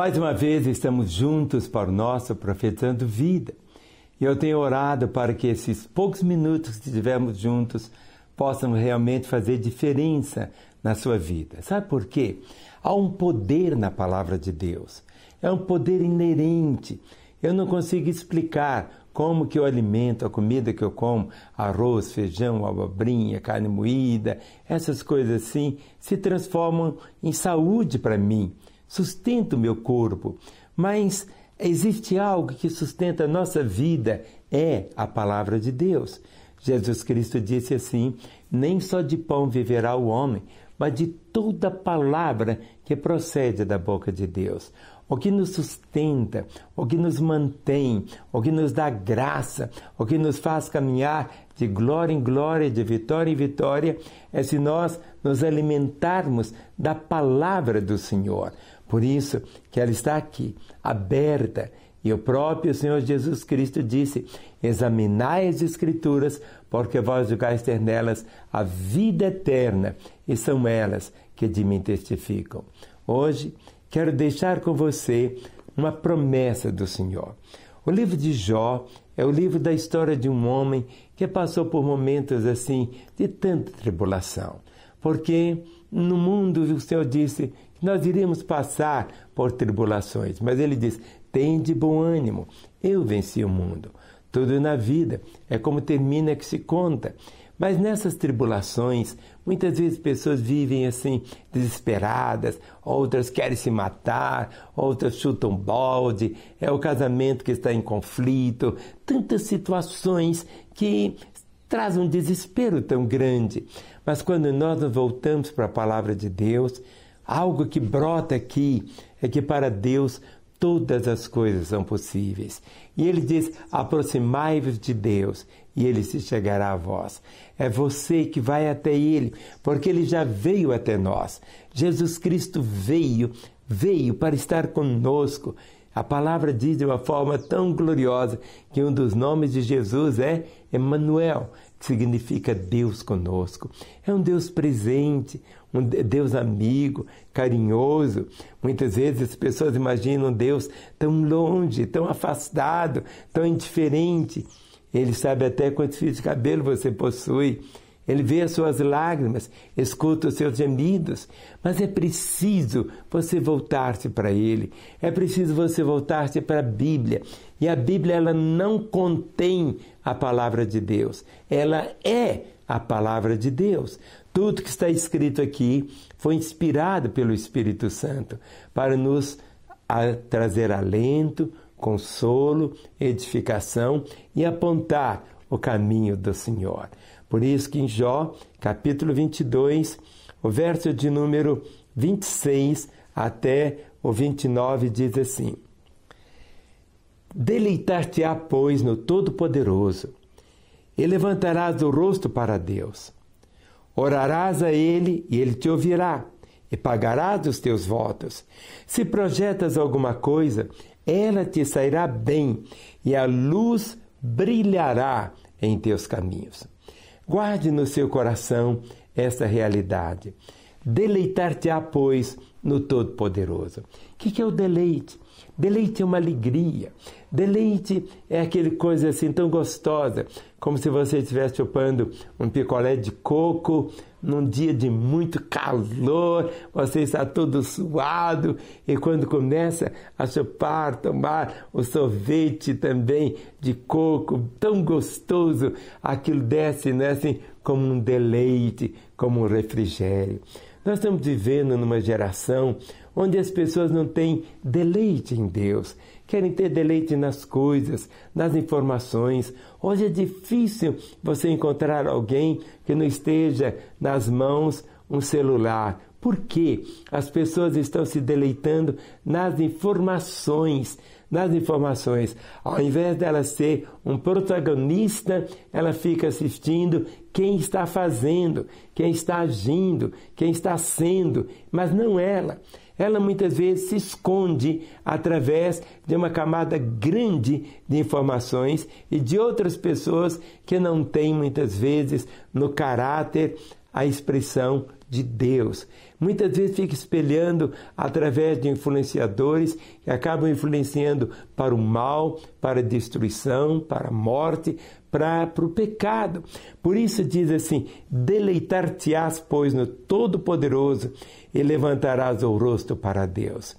Mais uma vez estamos juntos para o nosso Profetando Vida. E eu tenho orado para que esses poucos minutos que estivermos juntos possam realmente fazer diferença na sua vida. Sabe por quê? Há um poder na palavra de Deus. É um poder inerente. Eu não consigo explicar como que eu alimento, a comida que eu como, arroz, feijão, abobrinha, carne moída, essas coisas assim, se transformam em saúde para mim sustenta o meu corpo, mas existe algo que sustenta a nossa vida, é a palavra de Deus. Jesus Cristo disse assim: Nem só de pão viverá o homem, mas de toda palavra que procede da boca de Deus. O que nos sustenta, o que nos mantém, o que nos dá graça, o que nos faz caminhar de glória em glória, de vitória em vitória, é se nós nos alimentarmos da palavra do Senhor. Por isso que ela está aqui, aberta. E o próprio Senhor Jesus Cristo disse: Examinai as Escrituras, porque vós julgais ter nelas a vida eterna, e são elas que de mim testificam. Hoje quero deixar com você uma promessa do Senhor. O livro de Jó é o livro da história de um homem que passou por momentos assim de tanta tribulação. Porque no mundo o Senhor disse nós iríamos passar por tribulações, mas ele diz: tem de bom ânimo, eu venci o mundo. Tudo na vida é como termina que se conta. Mas nessas tribulações, muitas vezes pessoas vivem assim, desesperadas, outras querem se matar, outras chutam balde, é o casamento que está em conflito, tantas situações que trazem um desespero tão grande. Mas quando nós voltamos para a palavra de Deus, Algo que brota aqui é que para Deus todas as coisas são possíveis. E ele diz: aproximai-vos de Deus e ele se chegará a vós. É você que vai até ele, porque ele já veio até nós. Jesus Cristo veio, veio para estar conosco. A palavra diz de uma forma tão gloriosa que um dos nomes de Jesus é Emmanuel, que significa Deus conosco. É um Deus presente, um Deus amigo, carinhoso. Muitas vezes as pessoas imaginam Deus tão longe, tão afastado, tão indiferente. Ele sabe até quantos fios de cabelo você possui. Ele vê as suas lágrimas, escuta os seus gemidos, mas é preciso você voltar-se para Ele, é preciso você voltar-se para a Bíblia. E a Bíblia ela não contém a palavra de Deus, ela é a palavra de Deus. Tudo que está escrito aqui foi inspirado pelo Espírito Santo para nos trazer alento, consolo, edificação e apontar o caminho do Senhor. Por isso que em Jó, capítulo 22, o verso de número 26 até o 29 diz assim: Deleitar-te-á, pois, no Todo-Poderoso, e levantarás o rosto para Deus. Orarás a Ele e Ele te ouvirá e pagarás os teus votos. Se projetas alguma coisa, ela te sairá bem e a luz brilhará em teus caminhos. Guarde no seu coração esta realidade. Deleitar-te-á, pois, no Todo-Poderoso. O que é o deleite? Deleite é uma alegria. Deleite é aquele coisa assim tão gostosa, como se você estivesse chupando um picolé de coco num dia de muito calor, você está todo suado e quando começa a chupar, tomar o sorvete também de coco, tão gostoso, aquilo desce né, assim, como um deleite, como um refrigério. Nós estamos vivendo numa geração onde as pessoas não têm deleite em Deus, querem ter deleite nas coisas, nas informações. Hoje é difícil você encontrar alguém que não esteja nas mãos um celular. Por quê? As pessoas estão se deleitando nas informações, nas informações. Ao invés dela ser um protagonista, ela fica assistindo quem está fazendo, quem está agindo, quem está sendo, mas não ela ela muitas vezes se esconde através de uma camada grande de informações e de outras pessoas que não têm muitas vezes no caráter a expressão de Deus. Muitas vezes fica espelhando através de influenciadores que acabam influenciando para o mal, para a destruição, para a morte, para, para o pecado. Por isso diz assim: deleitar-te-ás, pois, no Todo-Poderoso e levantarás o rosto para Deus.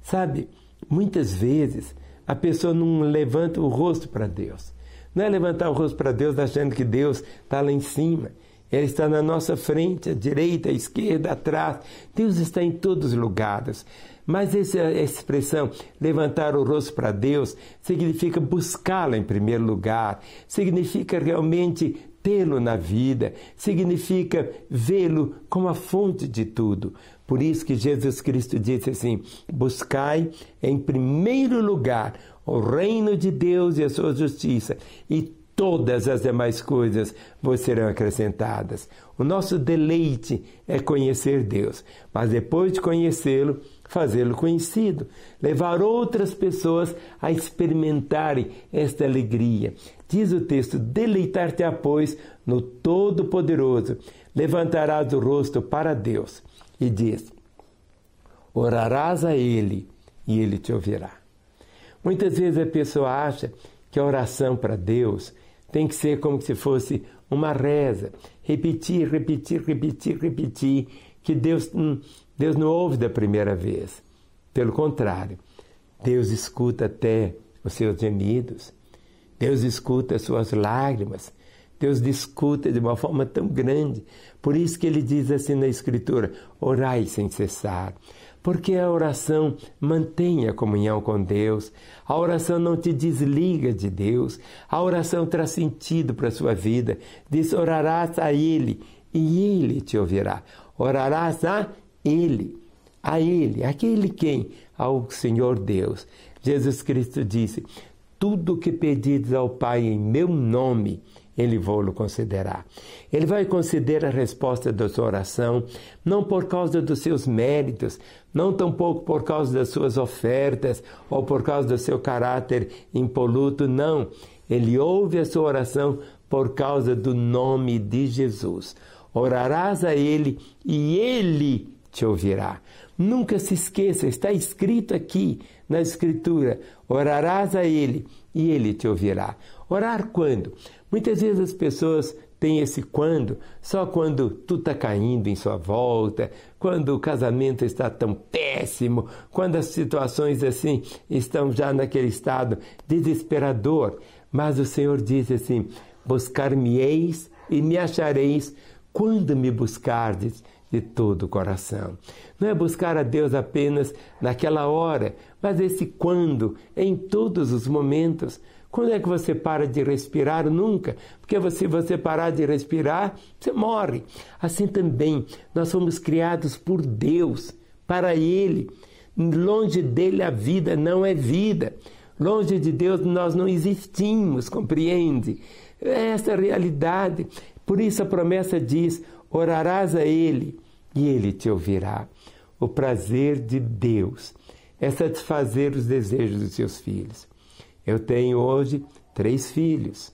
Sabe, muitas vezes a pessoa não levanta o rosto para Deus. Não é levantar o rosto para Deus achando que Deus está lá em cima. Ele está na nossa frente, à direita, à esquerda, atrás. Deus está em todos os lugares. Mas essa expressão, levantar o rosto para Deus, significa buscá-lo em primeiro lugar, significa realmente tê-lo na vida, significa vê-lo como a fonte de tudo. Por isso que Jesus Cristo disse assim: buscai em primeiro lugar o reino de Deus e a sua justiça, e todas as demais coisas vos serão acrescentadas. O nosso deleite é conhecer Deus, mas depois de conhecê-lo, fazê-lo conhecido, levar outras pessoas a experimentarem esta alegria. Diz o texto: deleitar-te, pois, no Todo-Poderoso, levantarás o rosto para Deus. E diz: orarás a Ele e Ele te ouvirá. Muitas vezes a pessoa acha que a oração para Deus tem que ser como se fosse uma reza. Repetir, repetir, repetir, repetir. Que Deus, hum, Deus não ouve da primeira vez. Pelo contrário, Deus escuta até os seus gemidos. Deus escuta as suas lágrimas. Deus escuta de uma forma tão grande. Por isso que ele diz assim na Escritura: orai sem cessar porque a oração mantém a comunhão com Deus, a oração não te desliga de Deus, a oração traz sentido para a sua vida. Diz: orarás a Ele e Ele te ouvirá. Orarás a Ele, a Ele, aquele quem? Ao Senhor Deus. Jesus Cristo disse: Tudo que pedides ao Pai em meu nome, ele vai considerar. Ele vai considerar a resposta da sua oração, não por causa dos seus méritos, não tampouco por causa das suas ofertas ou por causa do seu caráter impoluto, não. Ele ouve a sua oração por causa do nome de Jesus. Orarás a Ele e Ele te ouvirá. Nunca se esqueça, está escrito aqui na Escritura: orarás a Ele e Ele te ouvirá. Orar quando? Muitas vezes as pessoas têm esse quando só quando tudo está caindo em sua volta, quando o casamento está tão péssimo, quando as situações assim estão já naquele estado desesperador. Mas o Senhor diz assim: Buscar-me-eis e me achareis quando me buscardes de todo o coração. Não é buscar a Deus apenas naquela hora, mas esse quando, em todos os momentos. Quando é que você para de respirar? Nunca. Porque se você parar de respirar, você morre. Assim também, nós somos criados por Deus, para Ele. Longe dele a vida não é vida. Longe de Deus nós não existimos, compreende? É essa a realidade. Por isso a promessa diz: orarás a Ele e Ele te ouvirá. O prazer de Deus é satisfazer os desejos dos seus filhos. Eu tenho hoje três filhos: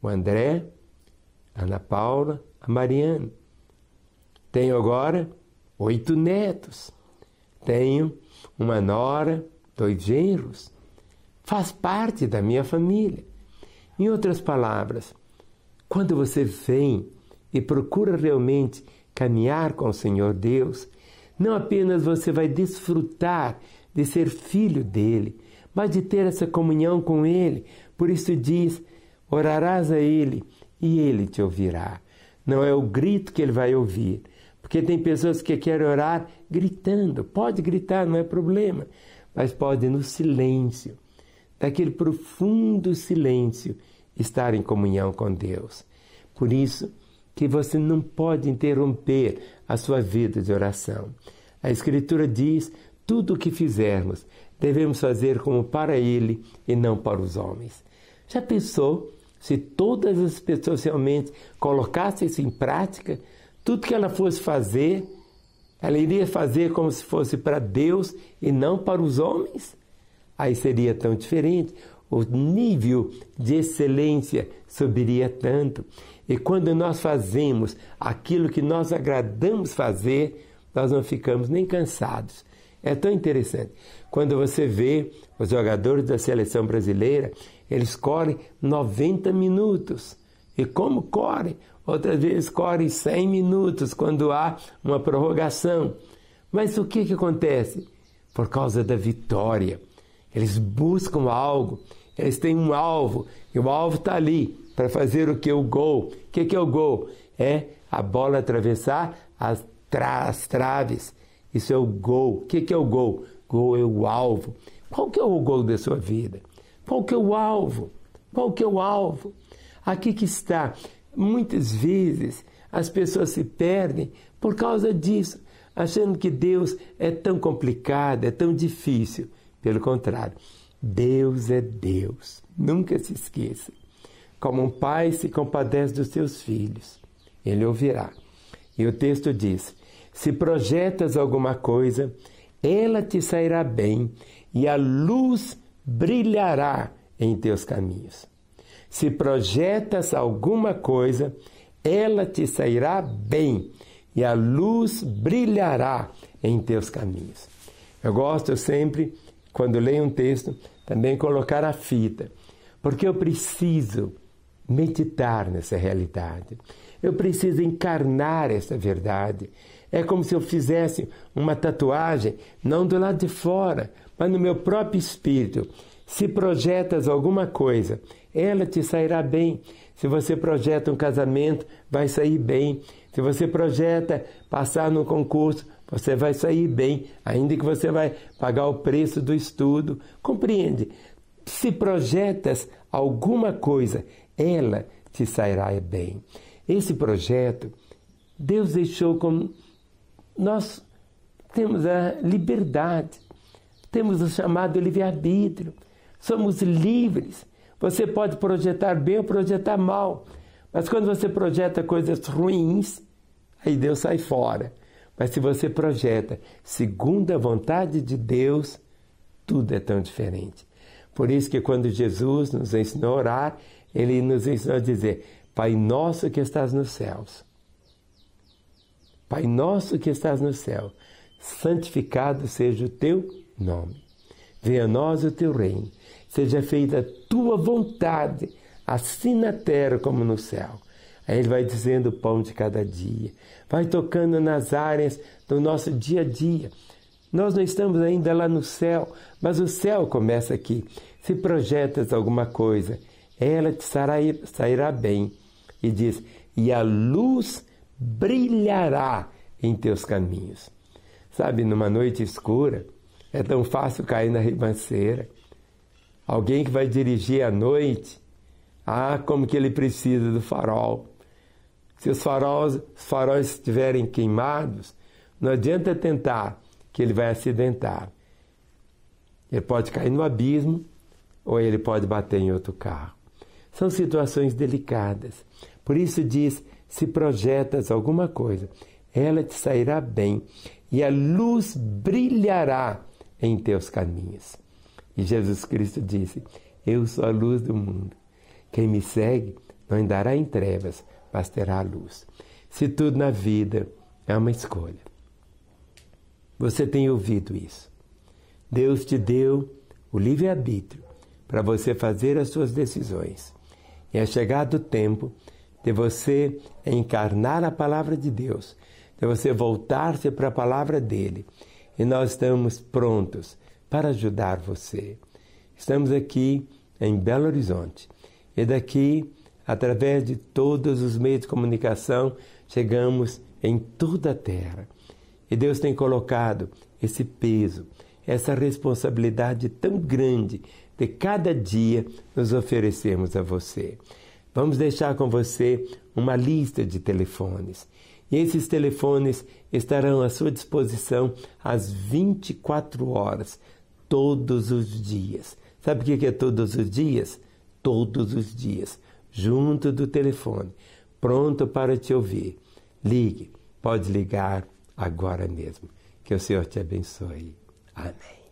o André, a Ana Paula, a Mariana. Tenho agora oito netos. Tenho uma nora, dois genros. Faz parte da minha família. Em outras palavras, quando você vem e procura realmente caminhar com o Senhor Deus, não apenas você vai desfrutar de ser filho dele, mas de ter essa comunhão com Ele. Por isso diz: orarás a Ele e Ele te ouvirá. Não é o grito que Ele vai ouvir, porque tem pessoas que querem orar gritando. Pode gritar, não é problema, mas pode no silêncio, daquele profundo silêncio, estar em comunhão com Deus. Por isso que você não pode interromper a sua vida de oração. A Escritura diz: tudo o que fizermos, devemos fazer como para Ele e não para os homens. Já pensou se todas as pessoas realmente colocassem isso em prática? Tudo que ela fosse fazer, ela iria fazer como se fosse para Deus e não para os homens? Aí seria tão diferente. o nível de excelência subiria tanto. E quando nós fazemos aquilo que nós agradamos fazer, nós não ficamos nem cansados. É tão interessante. Quando você vê os jogadores da seleção brasileira, eles correm 90 minutos. E como correm? Outras vezes correm 100 minutos quando há uma prorrogação. Mas o que, que acontece? Por causa da vitória. Eles buscam algo, eles têm um alvo, e o alvo está ali para fazer o que? O gol. O que, que é o gol? É a bola atravessar as, tra as traves. Isso é o gol. O que, que é o gol? Gol é o alvo. Qual que é o gol da sua vida? Qual que é o alvo? Qual que é o alvo? Aqui que está. Muitas vezes as pessoas se perdem por causa disso, achando que Deus é tão complicado, é tão difícil. Pelo contrário, Deus é Deus. Nunca se esqueça. Como um pai se compadece dos seus filhos, ele ouvirá. E o texto diz: Se projetas alguma coisa, ela te sairá bem e a luz brilhará em teus caminhos. Se projetas alguma coisa, ela te sairá bem e a luz brilhará em teus caminhos. Eu gosto sempre, quando leio um texto, também colocar a fita, porque eu preciso meditar nessa realidade. Eu preciso encarnar essa verdade. É como se eu fizesse uma tatuagem, não do lado de fora, mas no meu próprio espírito. Se projetas alguma coisa, ela te sairá bem. Se você projeta um casamento, vai sair bem. Se você projeta passar no concurso, você vai sair bem, ainda que você vai pagar o preço do estudo. Compreende? Se projetas alguma coisa, ela te sairá bem. Esse projeto, Deus deixou como nós temos a liberdade, temos o chamado livre-arbítrio, somos livres. Você pode projetar bem ou projetar mal, mas quando você projeta coisas ruins, aí Deus sai fora. Mas se você projeta segundo a vontade de Deus, tudo é tão diferente. Por isso que quando Jesus nos ensinou a orar, ele nos ensinou a dizer: Pai nosso que estás nos céus. Pai nosso que estás no céu, santificado seja o teu nome. Venha a nós o teu reino. Seja feita a tua vontade, assim na terra como no céu. Aí ele vai dizendo o pão de cada dia, vai tocando nas áreas do nosso dia a dia. Nós não estamos ainda lá no céu, mas o céu começa aqui. Se projetas alguma coisa, ela te sairá bem. E diz: e a luz brilhará em teus caminhos. Sabe, numa noite escura, é tão fácil cair na ribanceira. Alguém que vai dirigir à noite, ah, como que ele precisa do farol. Se os faróis, os faróis estiverem queimados, não adianta tentar, que ele vai acidentar. Ele pode cair no abismo ou ele pode bater em outro carro. São situações delicadas. Por isso diz: se projetas alguma coisa, ela te sairá bem e a luz brilhará em teus caminhos. E Jesus Cristo disse: Eu sou a luz do mundo. Quem me segue não andará em trevas, mas terá a luz. Se tudo na vida é uma escolha. Você tem ouvido isso. Deus te deu o livre-arbítrio para você fazer as suas decisões. E é chegado o tempo de você encarnar a palavra de Deus, de você voltar-se para a palavra dele. E nós estamos prontos para ajudar você. Estamos aqui em Belo Horizonte e daqui, através de todos os meios de comunicação, chegamos em toda a terra. E Deus tem colocado esse peso, essa responsabilidade tão grande de cada dia nos oferecermos a você. Vamos deixar com você uma lista de telefones. E esses telefones estarão à sua disposição às 24 horas, todos os dias. Sabe o que é todos os dias? Todos os dias, junto do telefone, pronto para te ouvir. Ligue, pode ligar agora mesmo. Que o Senhor te abençoe. Amém.